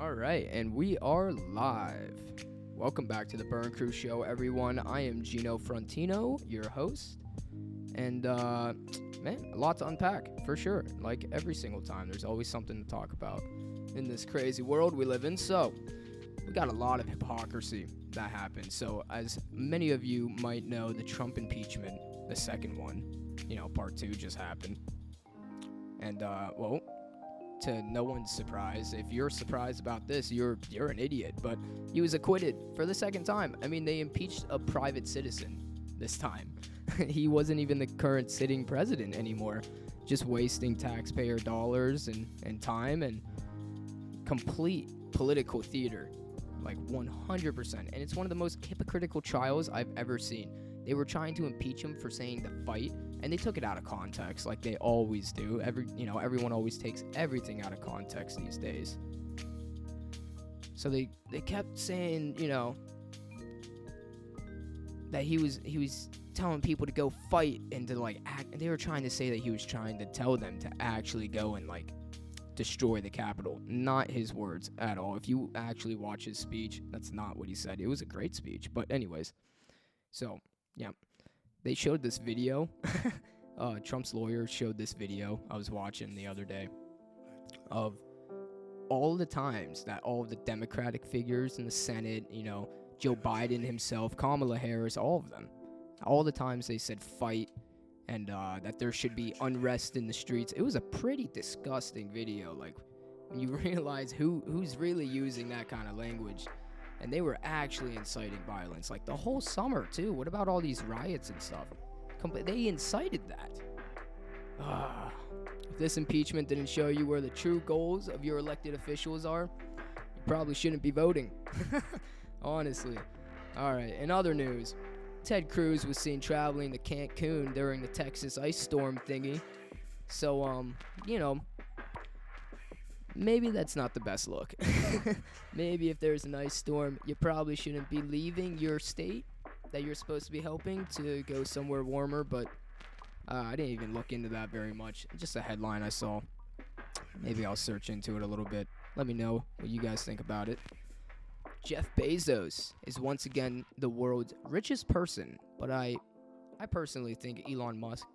All right, and we are live. Welcome back to the Burn Crew Show, everyone. I am Gino Frontino, your host. And, uh, man, a lot to unpack, for sure. Like every single time, there's always something to talk about in this crazy world we live in. So, we got a lot of hypocrisy that happened. So, as many of you might know, the Trump impeachment, the second one, you know, part two just happened. And, uh, well, to no one's surprise. If you're surprised about this, you're you're an idiot. But he was acquitted for the second time. I mean, they impeached a private citizen this time. he wasn't even the current sitting president anymore, just wasting taxpayer dollars and, and time and complete political theater. Like 100%. And it's one of the most hypocritical trials I've ever seen. They were trying to impeach him for saying the fight, and they took it out of context, like they always do. Every you know, everyone always takes everything out of context these days. So they they kept saying, you know, that he was he was telling people to go fight and to like act. They were trying to say that he was trying to tell them to actually go and like destroy the Capitol. Not his words at all. If you actually watch his speech, that's not what he said. It was a great speech. But anyways, so yeah, they showed this video. uh, Trump's lawyer showed this video I was watching the other day of all the times that all the Democratic figures in the Senate, you know, Joe Biden himself, Kamala Harris, all of them, all the times they said fight and uh, that there should be unrest in the streets. It was a pretty disgusting video. Like when you realize who who's really using that kind of language, and they were actually inciting violence, like the whole summer too. What about all these riots and stuff? They incited that. Ah, if this impeachment didn't show you where the true goals of your elected officials are, you probably shouldn't be voting. Honestly. All right. In other news, Ted Cruz was seen traveling to Cancun during the Texas ice storm thingy. So, um, you know, maybe that's not the best look. maybe if there's an ice storm, you probably shouldn't be leaving your state that you're supposed to be helping to go somewhere warmer, but uh, I didn't even look into that very much. Just a headline I saw. Maybe I'll search into it a little bit. Let me know what you guys think about it. Jeff Bezos is once again the world's richest person, but I I personally think Elon Musk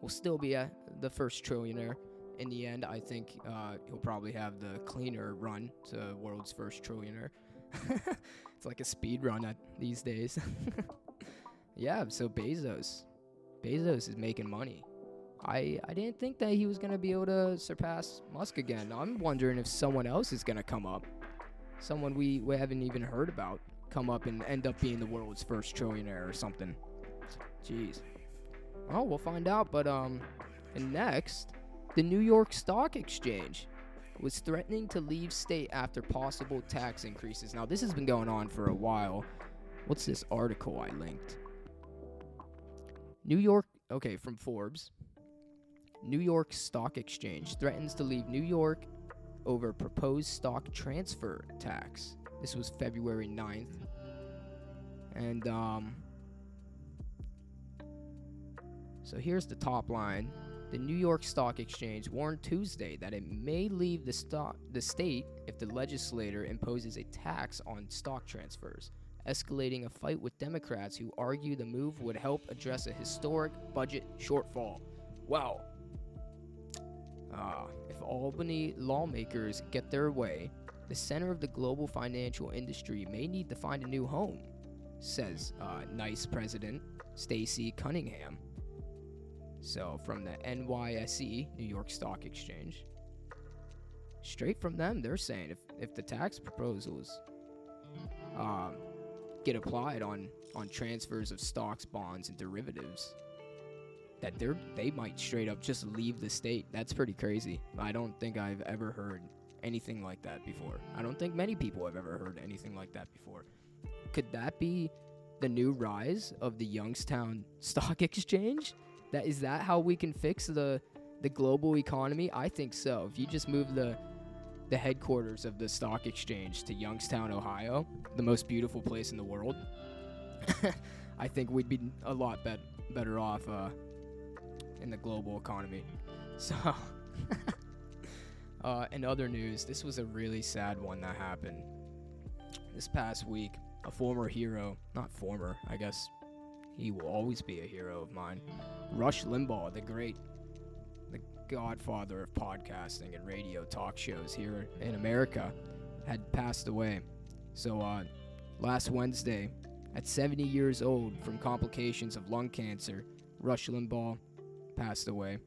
will still be a, the first trillionaire. In the end, I think uh, he'll probably have the cleaner run to world's first trillionaire. it's like a speed run at these days. yeah, so Bezos. Bezos is making money. I I didn't think that he was gonna be able to surpass Musk again. I'm wondering if someone else is gonna come up someone we, we haven't even heard about come up and end up being the world's first trillionaire or something. Jeez. Oh, we'll find out. But um, and next, the New York Stock Exchange was threatening to leave state after possible tax increases. Now, this has been going on for a while. What's this article I linked? New York, okay, from Forbes. New York Stock Exchange threatens to leave New York over proposed stock transfer tax. This was February 9th. And um So here's the top line. The New York Stock Exchange warned Tuesday that it may leave the stock the state if the legislator imposes a tax on stock transfers, escalating a fight with Democrats who argue the move would help address a historic budget shortfall. Wow. Ah, if Albany lawmakers get their way, the center of the global financial industry may need to find a new home, says uh, NYSE President Stacey Cunningham. So, from the NYSE, New York Stock Exchange, straight from them, they're saying if, if the tax proposals um, get applied on, on transfers of stocks, bonds, and derivatives, that they're they might straight up just leave the state. That's pretty crazy. I don't think I've ever heard anything like that before. I don't think many people have ever heard anything like that before. Could that be the new rise of the Youngstown Stock Exchange? That is that how we can fix the the global economy? I think so. If you just move the the headquarters of the stock exchange to Youngstown, Ohio, the most beautiful place in the world, I think we'd be a lot bet- better off uh, in the global economy. So, Uh, in other news, this was a really sad one that happened this past week. A former hero, not former, I guess he will always be a hero of mine. Rush Limbaugh, the great, the godfather of podcasting and radio talk shows here in America, had passed away. So, uh, last Wednesday, at 70 years old from complications of lung cancer, Rush Limbaugh passed away.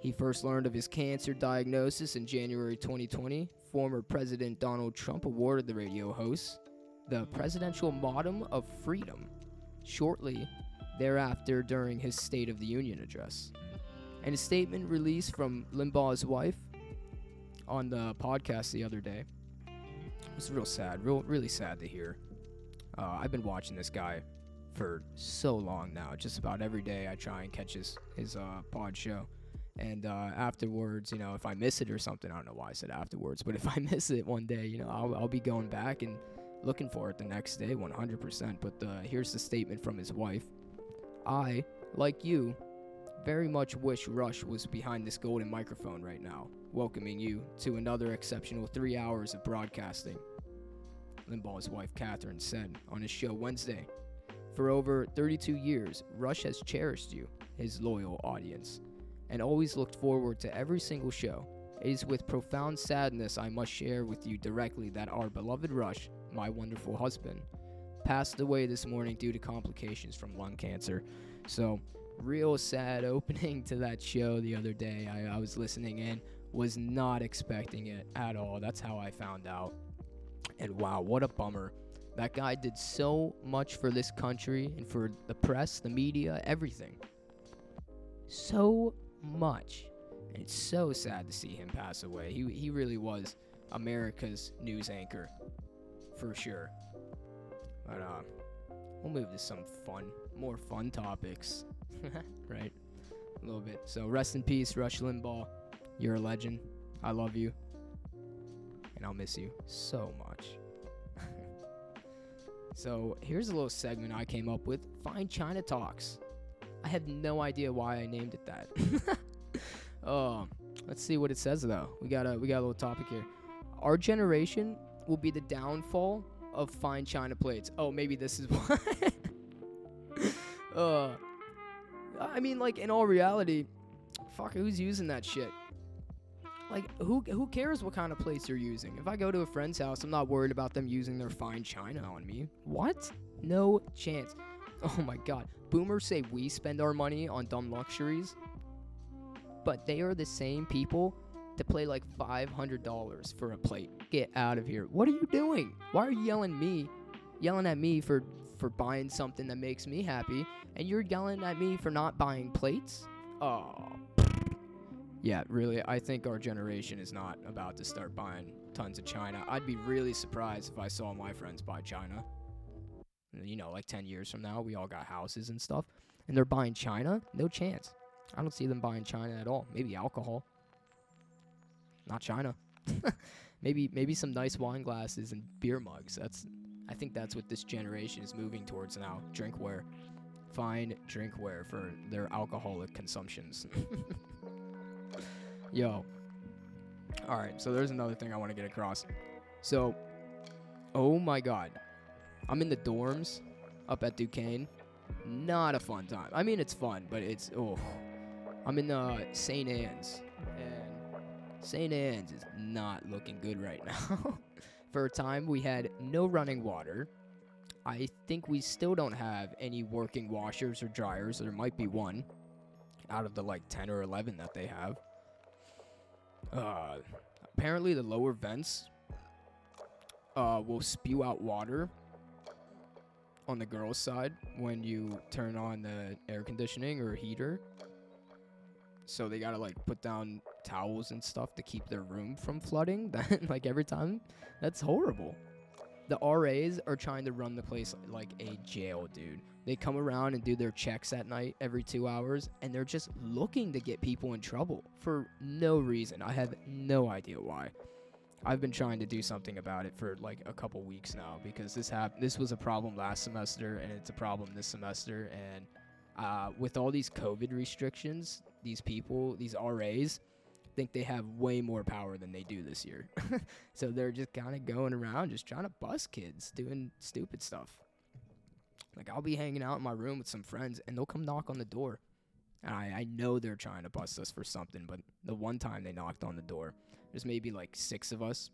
He first learned of his cancer diagnosis in January 2020. Former President Donald Trump awarded the radio host the Presidential Medal of Freedom shortly thereafter during his State of the Union address. And a statement released from Limbaugh's wife on the podcast the other day was real sad, real really sad to hear. Uh, I've been watching this guy for so long now. Just about every day, I try and catch his his uh, pod show. And uh, afterwards, you know, if I miss it or something, I don't know why I said afterwards, but if I miss it one day, you know, I'll, I'll be going back and looking for it the next day 100%. But uh, here's the statement from his wife I, like you, very much wish Rush was behind this golden microphone right now, welcoming you to another exceptional three hours of broadcasting. Limbaugh's wife Kathryn said on his show Wednesday. For over 32 years, Rush has cherished you, his loyal audience, and always looked forward to every single show. It is with profound sadness I must share with you directly that our beloved Rush my wonderful husband, passed away this morning due to complications from lung cancer. So, real sad opening to that show the other day. I, I was listening in, was not expecting it at all. That's how I found out. And wow, what a bummer. That guy did so much for this country and for the press, the media, everything. So much. And it's so sad to see him pass away. He, he really was America's news anchor for sure. But uh, we'll move to some fun, more fun topics, right? A little bit. So rest in peace, Rush Limbaugh. You're a legend. I love you, and I'll miss you so much. so here's a little segment I came up with: Fine China Talks. I have no idea why I named it that. oh, let's see what it says though. We got a we got a little topic here. Our generation will be the downfall of fine china plates. Oh, maybe this is why. uh, I mean, like in all reality, fuck, who's using that shit? Like, who who cares what kind of plates you're using? If I go to a friend's house, I'm not worried about them using their fine china on me. What? No chance. Oh my god. Boomers say we spend our money on dumb luxuries, but they are the same people to play like $500 for a plate. Get out of here. What are you doing? Why are you yelling me? Yelling at me for for buying something that makes me happy and you're yelling at me for not buying plates? Oh. Yeah, really, I think our generation is not about to start buying tons of China. I'd be really surprised if I saw my friends buy China. You know, like 10 years from now, we all got houses and stuff, and they're buying China? No chance. I don't see them buying China at all. Maybe alcohol not China. maybe maybe some nice wine glasses and beer mugs. That's I think that's what this generation is moving towards now. Drinkware. Fine drinkware for their alcoholic consumptions. Yo. Alright, so there's another thing I want to get across. So, oh my god. I'm in the dorms up at Duquesne. Not a fun time. I mean, it's fun, but it's, oh. I'm in uh, St. Anne's. St. Anne's is not looking good right now. For a time, we had no running water. I think we still don't have any working washers or dryers. There might be one out of the like 10 or 11 that they have. Uh, apparently, the lower vents uh, will spew out water on the girls' side when you turn on the air conditioning or heater. So they gotta like put down towels and stuff to keep their room from flooding. That like every time, that's horrible. The RAs are trying to run the place like a jail, dude. They come around and do their checks at night every two hours, and they're just looking to get people in trouble for no reason. I have no idea why. I've been trying to do something about it for like a couple weeks now because this hap- this was a problem last semester and it's a problem this semester and uh, with all these COVID restrictions, these people, these RAs, think they have way more power than they do this year. so they're just kind of going around just trying to bust kids doing stupid stuff. Like I'll be hanging out in my room with some friends and they'll come knock on the door. And I, I know they're trying to bust us for something, but the one time they knocked on the door, there's maybe like six of us.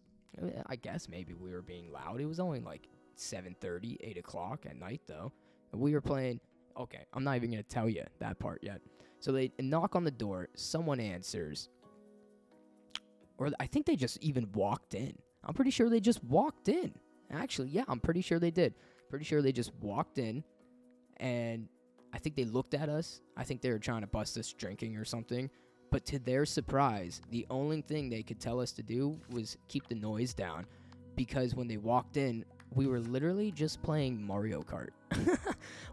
I guess maybe we were being loud. It was only like 7:30, 8 o'clock at night though. We were playing. Okay, I'm not even gonna tell you that part yet. So they knock on the door. Someone answers, or I think they just even walked in. I'm pretty sure they just walked in. Actually, yeah, I'm pretty sure they did. Pretty sure they just walked in, and I think they looked at us. I think they were trying to bust us drinking or something. But to their surprise, the only thing they could tell us to do was keep the noise down because when they walked in, we were literally just playing Mario Kart.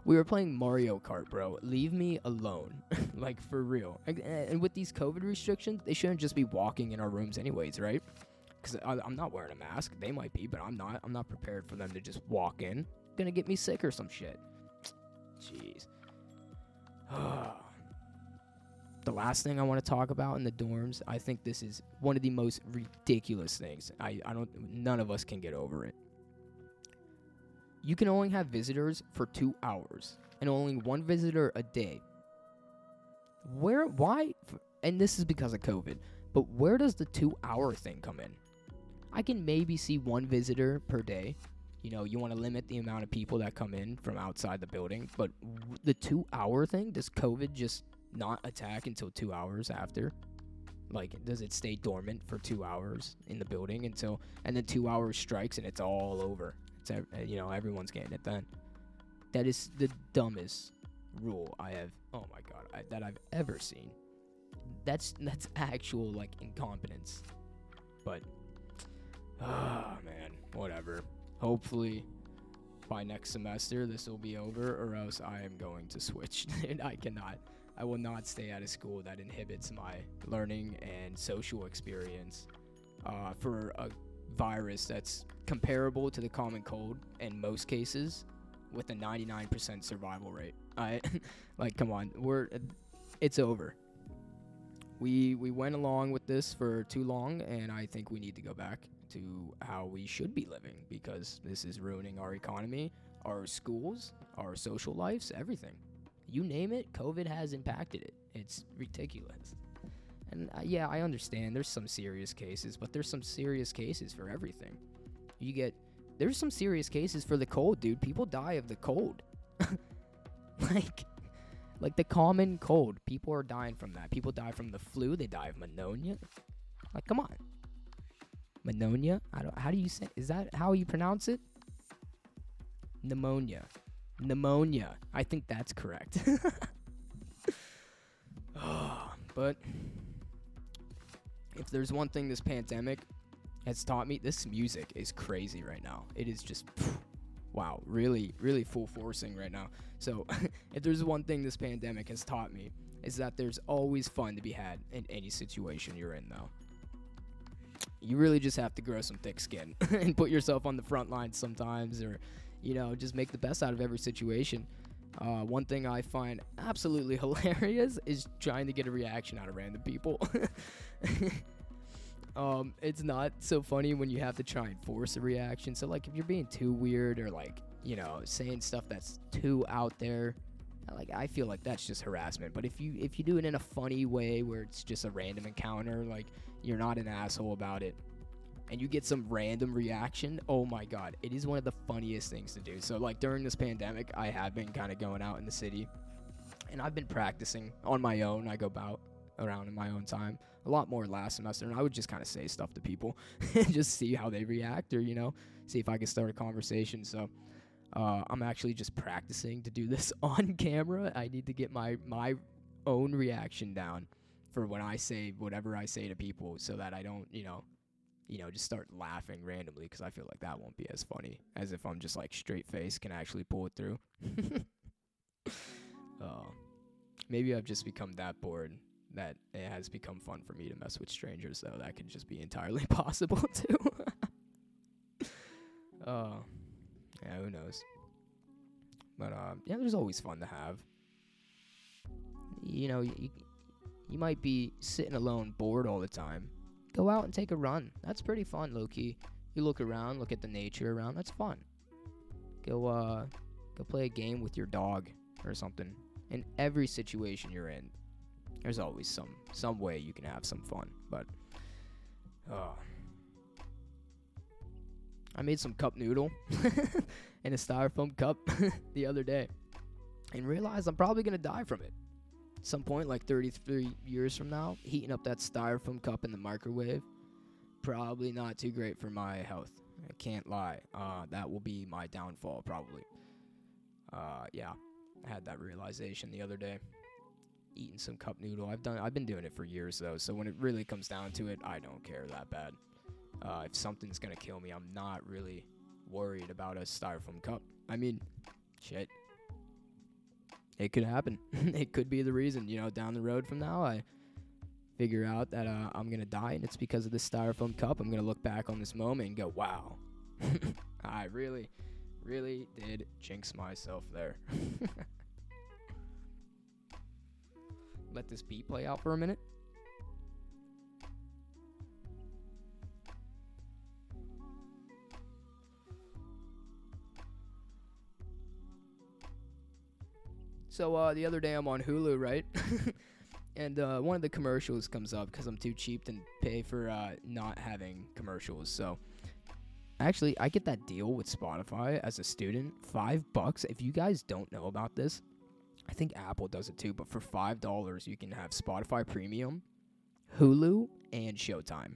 we were playing Mario Kart, bro. Leave me alone. like, for real. Eh, and with these COVID restrictions, they shouldn't just be walking in our rooms, anyways, right? Because I'm not wearing a mask. They might be, but I'm not. I'm not prepared for them to just walk in. Gonna get me sick or some shit. Jeez. the last thing I want to talk about in the dorms, I think this is one of the most ridiculous things. I, I don't none of us can get over it. You can only have visitors for 2 hours and only one visitor a day. Where why and this is because of COVID, but where does the 2 hour thing come in? I can maybe see one visitor per day. You know, you want to limit the amount of people that come in from outside the building, but the 2 hour thing, does COVID just not attack until two hours after? Like, does it stay dormant for two hours in the building until, and then two hours strikes and it's all over? It's you know everyone's getting it then. That is the dumbest rule I have. Oh my god, I, that I've ever seen. That's that's actual like incompetence. But, oh, man, whatever. Hopefully, by next semester this will be over, or else I am going to switch. and I cannot. I will not stay at a school that inhibits my learning and social experience uh, for a virus that's comparable to the common cold in most cases with a 99% survival rate. I like come on, we're it's over. We we went along with this for too long and I think we need to go back to how we should be living because this is ruining our economy, our schools, our social lives, everything you name it, COVID has impacted it. It's ridiculous. And uh, yeah, I understand there's some serious cases, but there's some serious cases for everything. You get there's some serious cases for the cold, dude. People die of the cold. like like the common cold. People are dying from that. People die from the flu, they die of pneumonia. Like come on. Pneumonia? I don't how do you say is that how you pronounce it? Pneumonia. Pneumonia. I think that's correct. oh, but if there's one thing this pandemic has taught me, this music is crazy right now. It is just wow, really, really full forcing right now. So, if there's one thing this pandemic has taught me, is that there's always fun to be had in any situation you're in, though. You really just have to grow some thick skin and put yourself on the front lines sometimes, or you know, just make the best out of every situation. Uh, one thing I find absolutely hilarious is trying to get a reaction out of random people. um, it's not so funny when you have to try and force a reaction. So, like, if you're being too weird or, like, you know, saying stuff that's too out there, like I feel like that's just harassment. But if you if you do it in a funny way where it's just a random encounter, like you're not an asshole about it, and you get some random reaction, oh my god, it is one of the funniest things to do. So like during this pandemic, I have been kind of going out in the city and I've been practicing on my own. I go about around in my own time a lot more last semester and I would just kind of say stuff to people and just see how they react or you know, see if I can start a conversation. So uh, I'm actually just practicing to do this on camera. I need to get my my own reaction down for when I say whatever I say to people so that I don't, you know, you know, just start laughing randomly because I feel like that won't be as funny as if I'm just like straight face can actually pull it through. uh, maybe I've just become that bored that it has become fun for me to mess with strangers, though. That could just be entirely possible too. uh, yeah, who knows? But uh, yeah, there's always fun to have. You know, you, You might be sitting alone, bored all the time. Go out and take a run. That's pretty fun, Loki. You look around, look at the nature around. That's fun. Go uh go play a game with your dog or something. In every situation you're in, there's always some some way you can have some fun. But uh I made some cup noodle in a styrofoam cup the other day and realized I'm probably gonna die from it. Some point, like 33 years from now, heating up that styrofoam cup in the microwave, probably not too great for my health. I can't lie. Uh, that will be my downfall, probably. Uh, yeah, I had that realization the other day. Eating some cup noodle. I've done. I've been doing it for years though. So when it really comes down to it, I don't care that bad. Uh, if something's gonna kill me, I'm not really worried about a styrofoam cup. I mean, shit. It could happen. it could be the reason, you know, down the road from now, I figure out that uh, I'm gonna die, and it's because of this styrofoam cup. I'm gonna look back on this moment and go, "Wow, I really, really did jinx myself there." Let this beat play out for a minute. So uh, the other day I'm on Hulu, right? and uh, one of the commercials comes up because I'm too cheap to pay for uh, not having commercials. So actually, I get that deal with Spotify as a student, five bucks. If you guys don't know about this, I think Apple does it too. But for five dollars, you can have Spotify Premium, Hulu, and Showtime.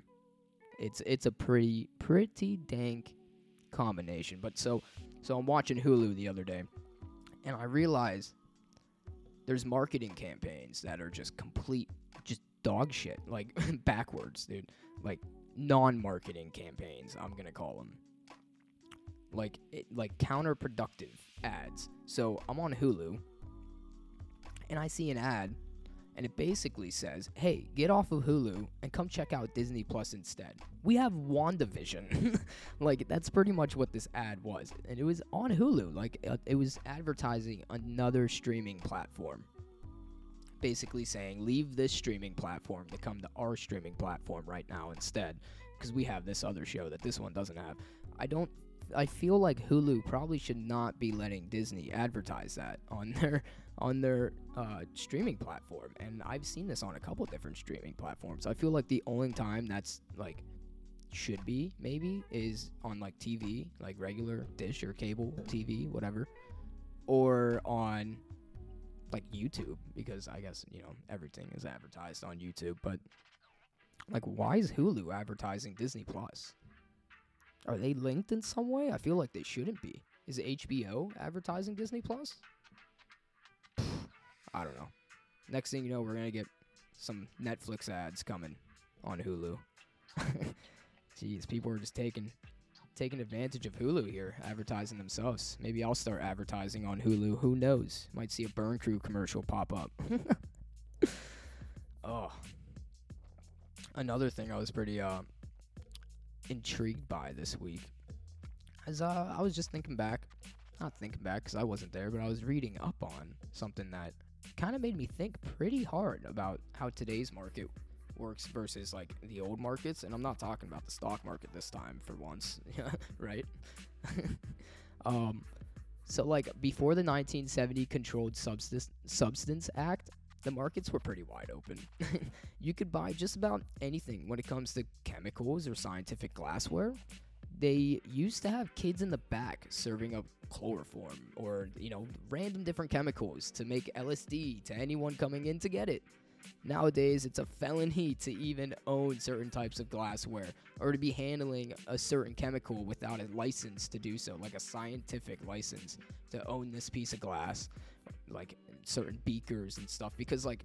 It's it's a pretty pretty dank combination. But so so I'm watching Hulu the other day, and I realized there's marketing campaigns that are just complete just dog shit like backwards dude like non-marketing campaigns i'm gonna call them like it, like counterproductive ads so i'm on hulu and i see an ad and it basically says, "Hey, get off of Hulu and come check out Disney Plus instead. We have WandaVision." like that's pretty much what this ad was, and it was on Hulu. Like uh, it was advertising another streaming platform. Basically saying, "Leave this streaming platform to come to our streaming platform right now instead, because we have this other show that this one doesn't have." I don't I feel like Hulu probably should not be letting Disney advertise that on their on their uh, streaming platform, and I've seen this on a couple different streaming platforms. I feel like the only time that's like should be maybe is on like TV, like regular dish or cable TV, whatever, or on like YouTube because I guess you know everything is advertised on YouTube. But like, why is Hulu advertising Disney Plus? Are they linked in some way? I feel like they shouldn't be. Is HBO advertising Disney Plus? I don't know. Next thing you know, we're gonna get some Netflix ads coming on Hulu. Jeez, people are just taking taking advantage of Hulu here, advertising themselves. Maybe I'll start advertising on Hulu. Who knows? Might see a Burn Crew commercial pop up. oh. Another thing I was pretty uh intrigued by this week. As uh, I was just thinking back, not thinking back because I wasn't there, but I was reading up on something that kind of made me think pretty hard about how today's market works versus like the old markets. And I'm not talking about the stock market this time for once, right? um, so like before the 1970 Controlled Substance Substance Act, the markets were pretty wide open. you could buy just about anything when it comes to chemicals or scientific glassware. They used to have kids in the back serving up chloroform or, you know, random different chemicals to make LSD to anyone coming in to get it. Nowadays, it's a felony to even own certain types of glassware or to be handling a certain chemical without a license to do so, like a scientific license to own this piece of glass. Like certain beakers and stuff because like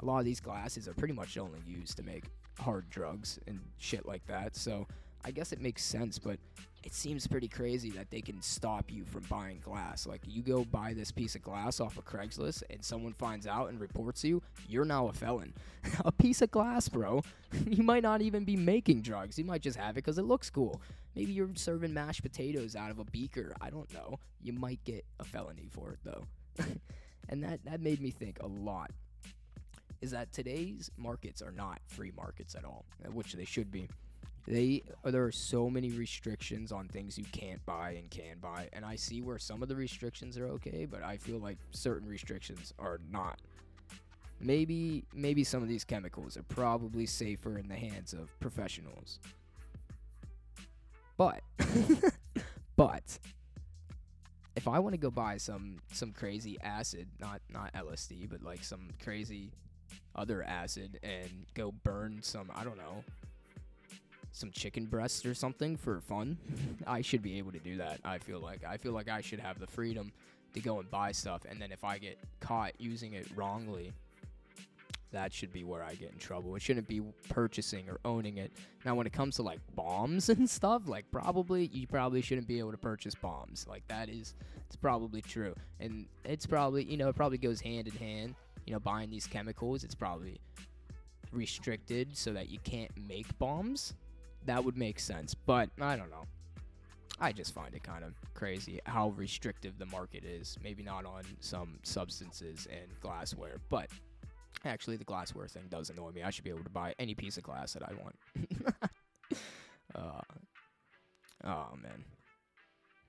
a lot of these glasses are pretty much only used to make hard drugs and shit like that. So I guess it makes sense, but it seems pretty crazy that they can stop you from buying glass. Like you go buy this piece of glass off of Craigslist and someone finds out and reports you, you're now a felon. a piece of glass, bro. you might not even be making drugs. You might just have it because it looks cool. Maybe you're serving mashed potatoes out of a beaker. I don't know. You might get a felony for it though. and that that made me think a lot. is that today's markets are not free markets at all, which they should be. They there are so many restrictions on things you can't buy and can buy, and I see where some of the restrictions are okay, but I feel like certain restrictions are not. Maybe maybe some of these chemicals are probably safer in the hands of professionals. But but if I want to go buy some some crazy acid, not not LSD, but like some crazy other acid and go burn some, I don't know, some chicken breasts or something for fun, I should be able to do that. I feel like I feel like I should have the freedom to go and buy stuff and then if I get caught using it wrongly, that should be where I get in trouble. It shouldn't be purchasing or owning it. Now, when it comes to like bombs and stuff, like probably you probably shouldn't be able to purchase bombs. Like that is, it's probably true, and it's probably you know it probably goes hand in hand. You know, buying these chemicals, it's probably restricted so that you can't make bombs. That would make sense, but I don't know. I just find it kind of crazy how restrictive the market is. Maybe not on some substances and glassware, but Actually, the glassware thing does annoy me. I should be able to buy any piece of glass that I want. uh, oh, man.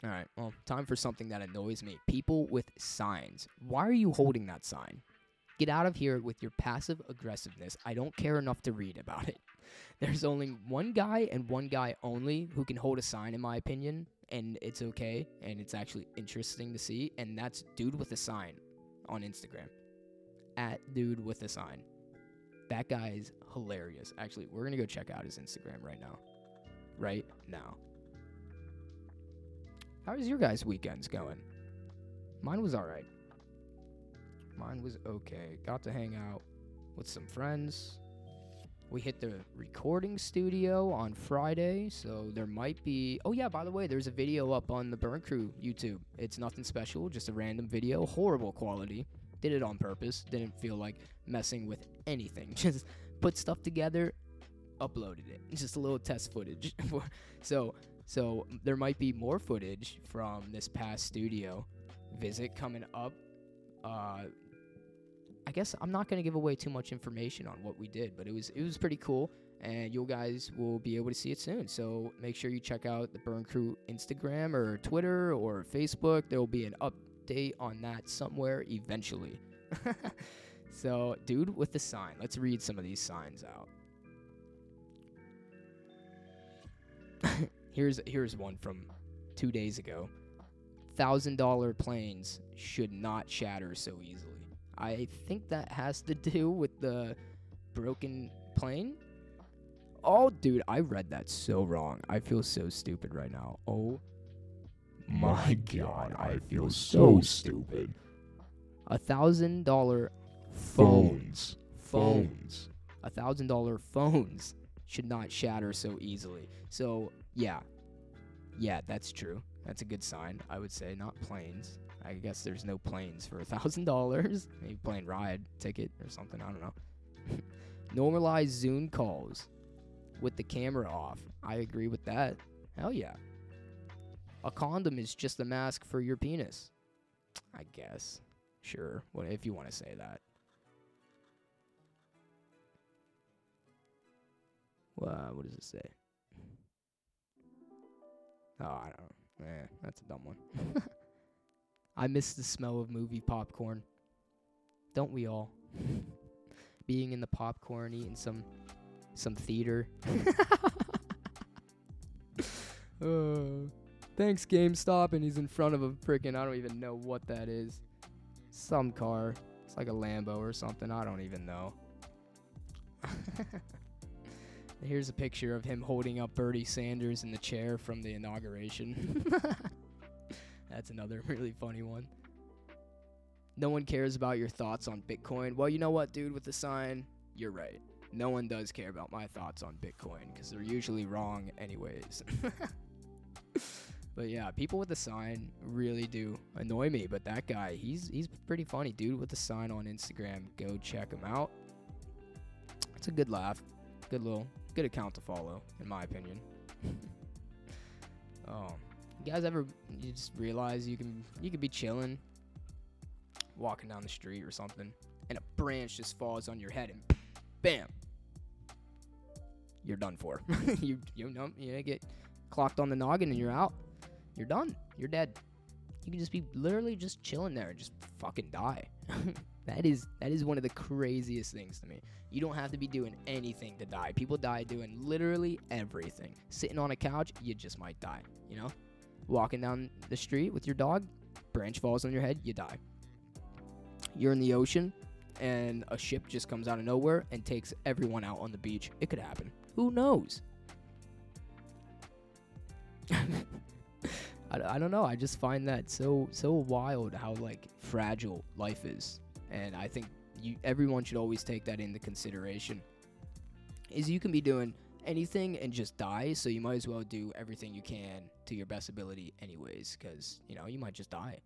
All right, well, time for something that annoys me. People with signs. Why are you holding that sign? Get out of here with your passive aggressiveness. I don't care enough to read about it. There's only one guy and one guy only who can hold a sign, in my opinion, and it's okay, and it's actually interesting to see, and that's Dude with a Sign on Instagram at dude with a sign. That guy is hilarious. Actually, we're gonna go check out his Instagram right now. Right now. How's your guys' weekends going? Mine was alright. Mine was okay. Got to hang out with some friends. We hit the recording studio on Friday, so there might be. Oh, yeah, by the way, there's a video up on the Burn Crew YouTube. It's nothing special, just a random video. Horrible quality. Did it on purpose. Didn't feel like messing with anything. Just put stuff together, uploaded it. Just a little test footage. so so there might be more footage from this past studio visit coming up. Uh, I guess I'm not gonna give away too much information on what we did, but it was it was pretty cool, and you guys will be able to see it soon. So make sure you check out the Burn Crew Instagram or Twitter or Facebook. There will be an update on that somewhere eventually. so, dude with the sign. Let's read some of these signs out. here's here's one from two days ago. Thousand dollar planes should not shatter so easily. I think that has to do with the broken plane. Oh, dude, I read that so wrong. I feel so stupid right now. Oh my god, I feel so stupid. A thousand dollar phones. Phones. A thousand dollar phones should not shatter so easily. So, yeah. Yeah, that's true. That's a good sign, I would say. Not planes. I guess there's no planes for a thousand dollars. Maybe plane ride ticket or something. I don't know. Normalize Zoom calls with the camera off. I agree with that. Hell yeah. A condom is just a mask for your penis. I guess. Sure. What if you want to say that? Well, what does it say? Oh, I don't know. Eh, that's a dumb one. I miss the smell of movie popcorn. Don't we all? Being in the popcorn, eating some some theater. uh. Thanks, GameStop. And he's in front of a freaking, I don't even know what that is. Some car. It's like a Lambo or something. I don't even know. Here's a picture of him holding up Bernie Sanders in the chair from the inauguration. That's another really funny one. No one cares about your thoughts on Bitcoin. Well, you know what, dude, with the sign, you're right. No one does care about my thoughts on Bitcoin because they're usually wrong, anyways. But yeah, people with the sign really do annoy me. But that guy, he's he's pretty funny, dude. With the sign on Instagram, go check him out. It's a good laugh, good little good account to follow, in my opinion. oh, you guys ever you just realize you can you could be chilling, walking down the street or something, and a branch just falls on your head and bam, you're done for. you you know you get clocked on the noggin and you're out. You're done. You're dead. You can just be literally just chilling there and just fucking die. that is that is one of the craziest things to me. You don't have to be doing anything to die. People die doing literally everything. Sitting on a couch, you just might die, you know? Walking down the street with your dog, branch falls on your head, you die. You're in the ocean and a ship just comes out of nowhere and takes everyone out on the beach. It could happen. Who knows? I, I don't know. I just find that so so wild how like fragile life is, and I think you everyone should always take that into consideration. Is you can be doing anything and just die, so you might as well do everything you can to your best ability, anyways, because you know you might just die.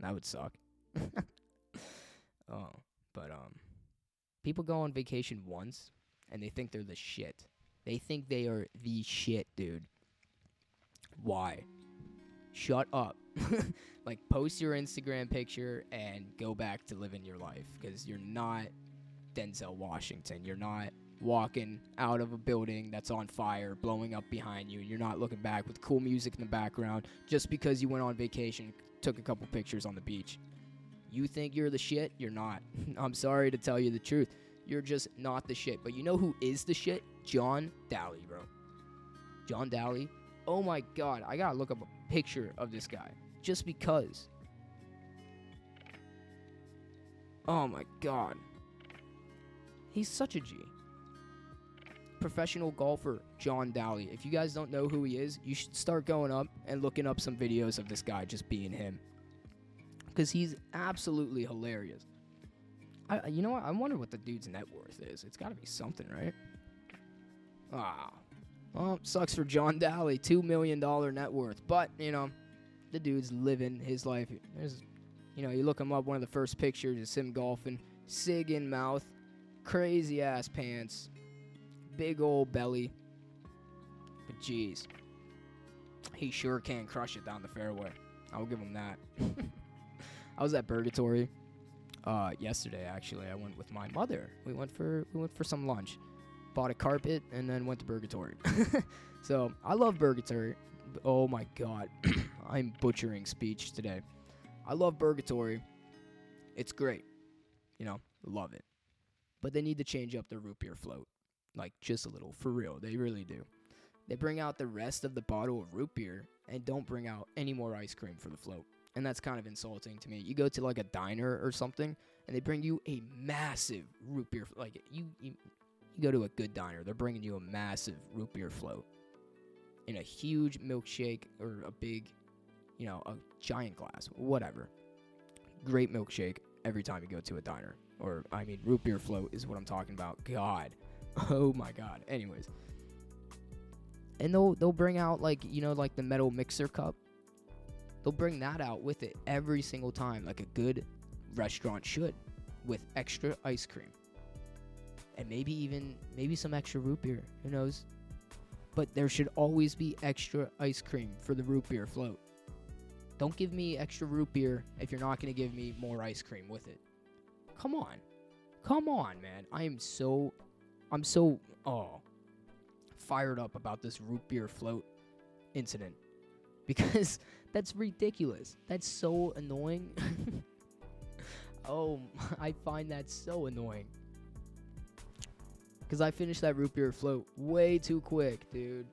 That would suck. oh, but um, people go on vacation once and they think they're the shit. They think they are the shit, dude. Why? Shut up. like, post your Instagram picture and go back to living your life because you're not Denzel Washington. You're not walking out of a building that's on fire, blowing up behind you. And you're not looking back with cool music in the background just because you went on vacation, took a couple pictures on the beach. You think you're the shit? You're not. I'm sorry to tell you the truth. You're just not the shit. But you know who is the shit? John Daly, bro. John Daly. Oh my god, I gotta look up a picture of this guy. Just because. Oh my god. He's such a G. Professional golfer John Daly. If you guys don't know who he is, you should start going up and looking up some videos of this guy just being him. Because he's absolutely hilarious. I, you know what? I wonder what the dude's net worth is. It's got to be something, right? Ah, well, sucks for John Daly, two million dollar net worth. But you know, the dude's living his life. There's, you know, you look him up. One of the first pictures is him golfing, sig in mouth, crazy ass pants, big old belly. But jeez, he sure can crush it down the fairway. I'll give him that. I was at Purgatory uh, yesterday. Actually, I went with my mother. We went for we went for some lunch, bought a carpet, and then went to Purgatory. so I love Purgatory. Oh my god, I'm butchering speech today. I love Purgatory. It's great. You know, love it. But they need to change up their root beer float. Like, just a little. For real. They really do. They bring out the rest of the bottle of root beer and don't bring out any more ice cream for the float. And that's kind of insulting to me. You go to like a diner or something and they bring you a massive root beer. Like, you, you, you go to a good diner, they're bringing you a massive root beer float in a huge milkshake or a big, you know, a giant glass, whatever. Great milkshake every time you go to a diner. Or, I mean, root beer float is what I'm talking about. God. Oh my god. Anyways. And they'll they'll bring out like, you know, like the metal mixer cup. They'll bring that out with it every single time, like a good restaurant should, with extra ice cream. And maybe even maybe some extra root beer. Who knows? But there should always be extra ice cream for the root beer float. Don't give me extra root beer if you're not going to give me more ice cream with it. Come on. Come on, man. I am so I'm so oh fired up about this root beer float incident because that's ridiculous. That's so annoying. oh, I find that so annoying. Cuz I finished that root beer float way too quick, dude.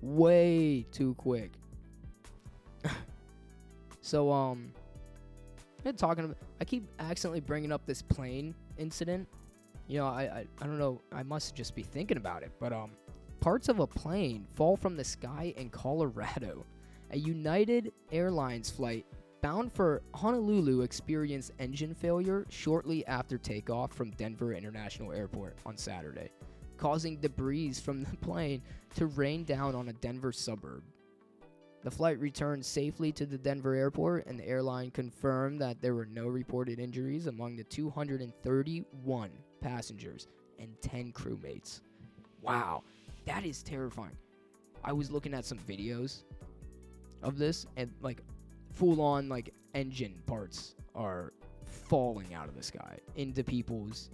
Way too quick. so um talking about, I keep accidentally bringing up this plane incident. You know, I, I I don't know, I must just be thinking about it, but um parts of a plane fall from the sky in Colorado. A United Airlines flight bound for Honolulu experienced engine failure shortly after takeoff from Denver International Airport on Saturday, causing debris from the plane to rain down on a Denver suburb. The flight returned safely to the Denver airport, and the airline confirmed that there were no reported injuries among the 231 passengers and 10 crewmates. Wow, that is terrifying. I was looking at some videos of this, and like full on like engine parts are falling out of the sky into people's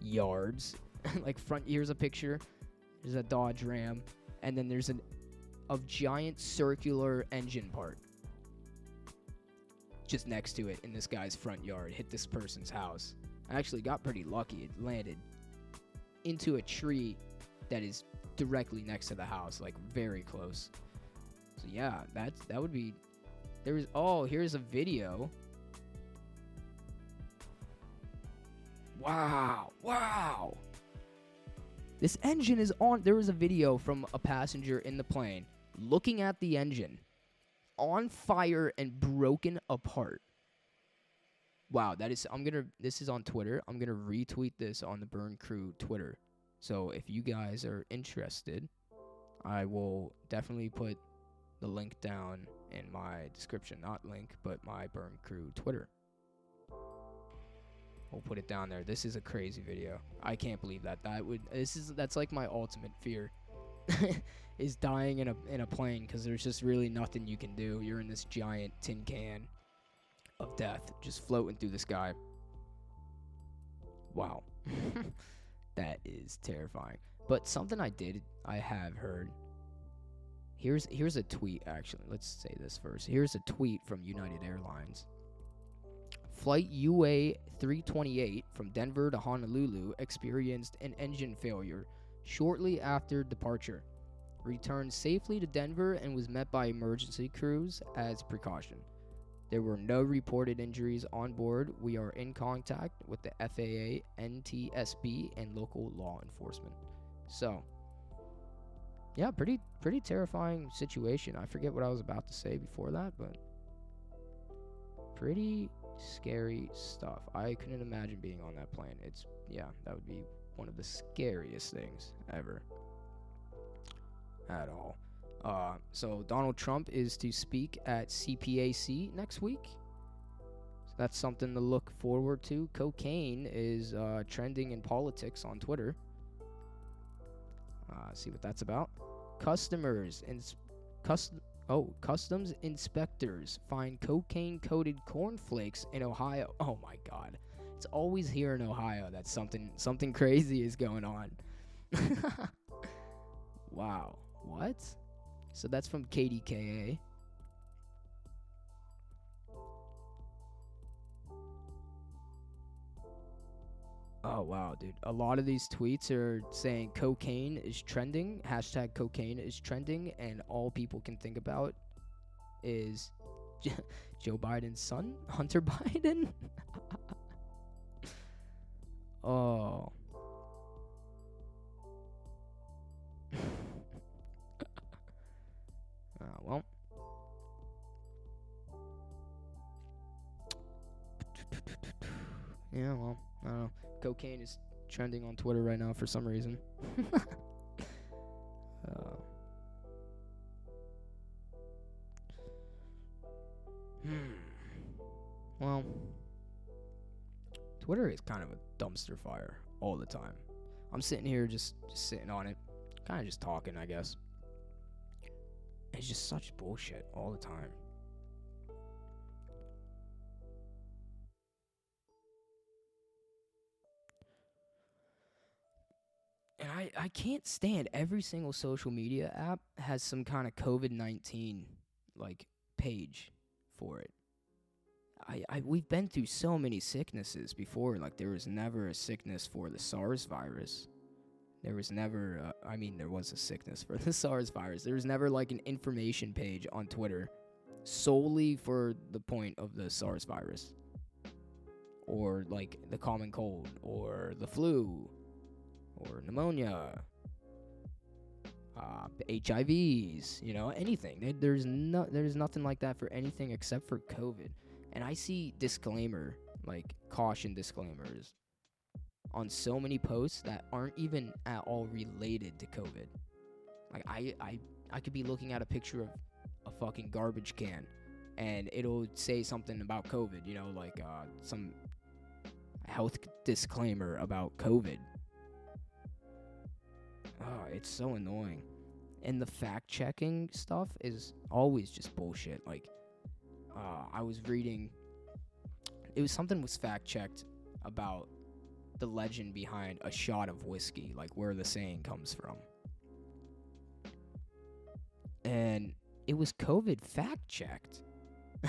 yards. like front here's a picture. There's a Dodge Ram, and then there's an a giant circular engine part just next to it in this guy's front yard. Hit this person's house. I actually got pretty lucky. It landed into a tree that is directly next to the house, like very close. So yeah, that's that would be. there is oh here's a video. Wow! Wow! This engine is on. There was a video from a passenger in the plane looking at the engine on fire and broken apart. Wow, that is I'm gonna this is on Twitter. I'm gonna retweet this on the Burn Crew Twitter. So if you guys are interested, I will definitely put the link down in my description. Not link, but my Burn Crew Twitter. We'll put it down there. This is a crazy video. I can't believe that. That would this is that's like my ultimate fear. is dying in a in a plane because there's just really nothing you can do. You're in this giant tin can of death just floating through the sky. Wow. that is terrifying. But something I did I have heard Here's here's a tweet actually. Let's say this first. Here's a tweet from United Airlines. Flight UA 328 from Denver to Honolulu experienced an engine failure shortly after departure. Returned safely to Denver and was met by emergency crews as precaution. There were no reported injuries on board. We are in contact with the FAA, NTSB, and local law enforcement. So, yeah, pretty pretty terrifying situation. I forget what I was about to say before that, but pretty scary stuff. I couldn't imagine being on that plane. It's yeah, that would be one of the scariest things ever. At all. Uh, so Donald Trump is to speak at CPAC next week. So that's something to look forward to. Cocaine is uh, trending in politics on Twitter. Uh, see what that's about. Customers and custom oh customs inspectors find cocaine coated cornflakes in Ohio. Oh my God, it's always here in Ohio that something something crazy is going on. wow, what? So that's from KDKA. Oh wow, dude. A lot of these tweets are saying cocaine is trending, hashtag cocaine is trending, and all people can think about is Joe Biden's son, Hunter Biden. oh. Well. Yeah, well, I don't know cocaine is trending on Twitter right now for some reason. uh, hmm. Well, Twitter is kind of a dumpster fire all the time. I'm sitting here just, just sitting on it, kind of just talking, I guess. It's just such bullshit all the time. and I, I can't stand every single social media app has some kind of COVID nineteen like page for it. I, I we've been through so many sicknesses before. Like there was never a sickness for the SARS virus. There was never. Uh, I mean, there was a sickness for the SARS virus. There was never like an information page on Twitter solely for the point of the SARS virus, or like the common cold, or the flu, or pneumonia, uh, HIVs, you know, anything. There's no, there's nothing like that for anything except for COVID. And I see disclaimer, like caution disclaimers, on so many posts that aren't even at all related to COVID. Like I, I, I could be looking at a picture of a fucking garbage can, and it'll say something about COVID. You know, like uh, some health disclaimer about COVID Oh, it's so annoying. And the fact checking stuff is always just bullshit. Like, uh, I was reading it was something was fact checked about the legend behind a shot of whiskey, like where the saying comes from. And it was COVID fact checked.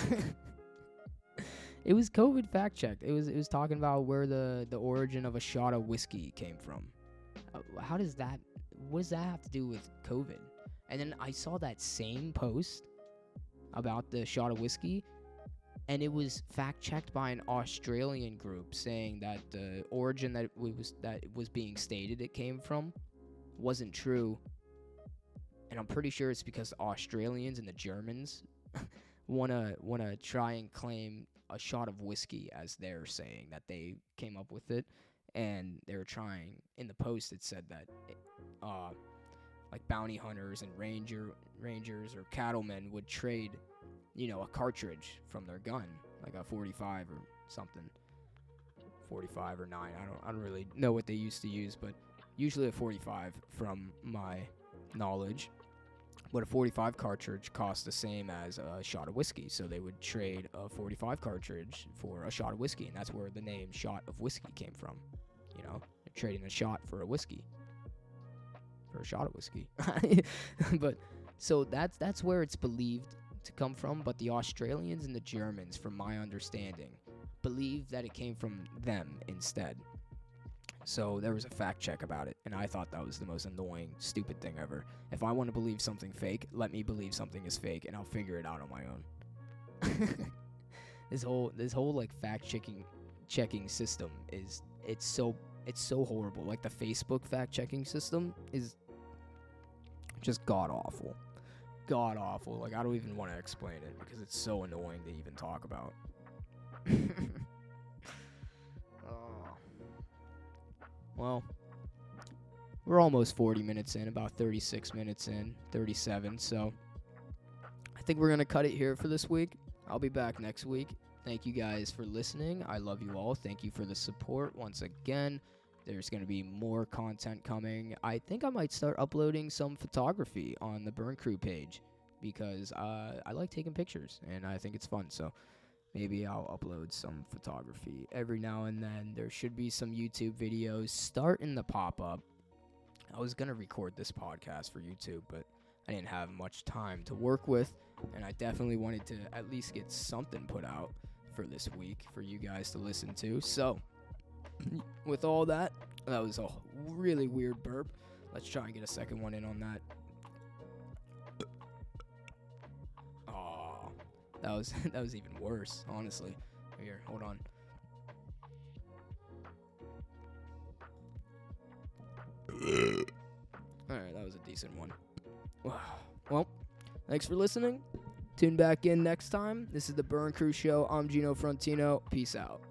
it was COVID fact checked. It was it was talking about where the the origin of a shot of whiskey came from. Uh, how does that? What does that have to do with COVID? And then I saw that same post about the shot of whiskey, and it was fact checked by an Australian group saying that the origin that it was that it was being stated it came from wasn't true. And I'm pretty sure it's because the Australians and the Germans wanna wanna try and claim a shot of whiskey as they're saying that they came up with it, and they were trying. In the post, it said that, uh, like bounty hunters and ranger rangers or cattlemen would trade, you know, a cartridge from their gun, like a 45 or something, 45 or nine. I don't I don't really know what they used to use, but usually a 45 from my knowledge. But a 45 cartridge costs the same as a shot of whiskey, so they would trade a 45 cartridge for a shot of whiskey, and that's where the name "shot of whiskey" came from. You know, trading a shot for a whiskey, for a shot of whiskey. but so that's that's where it's believed to come from. But the Australians and the Germans, from my understanding, believe that it came from them instead. So there was a fact check about it, and I thought that was the most annoying, stupid thing ever. If I want to believe something fake, let me believe something is fake, and I'll figure it out on my own. this whole this whole like fact checking checking system is it's so it's so horrible. Like the Facebook fact checking system is just god awful. God awful. Like I don't even want to explain it because it's so annoying to even talk about. oh. Well, we're almost 40 minutes in, about 36 minutes in, 37. So I think we're going to cut it here for this week. I'll be back next week. Thank you guys for listening. I love you all. Thank you for the support once again. There's going to be more content coming. I think I might start uploading some photography on the Burn Crew page because uh, I like taking pictures and I think it's fun. So maybe I'll upload some photography every now and then. There should be some YouTube videos starting to pop up. I was going to record this podcast for YouTube, but I didn't have much time to work with, and I definitely wanted to at least get something put out for this week for you guys to listen to. So, with all that, that was a really weird burp. Let's try and get a second one in on that. Oh, that was that was even worse, honestly. Here, hold on. All right, that was a decent one. Well, thanks for listening. Tune back in next time. This is the Burn Crew Show. I'm Gino Frontino. Peace out.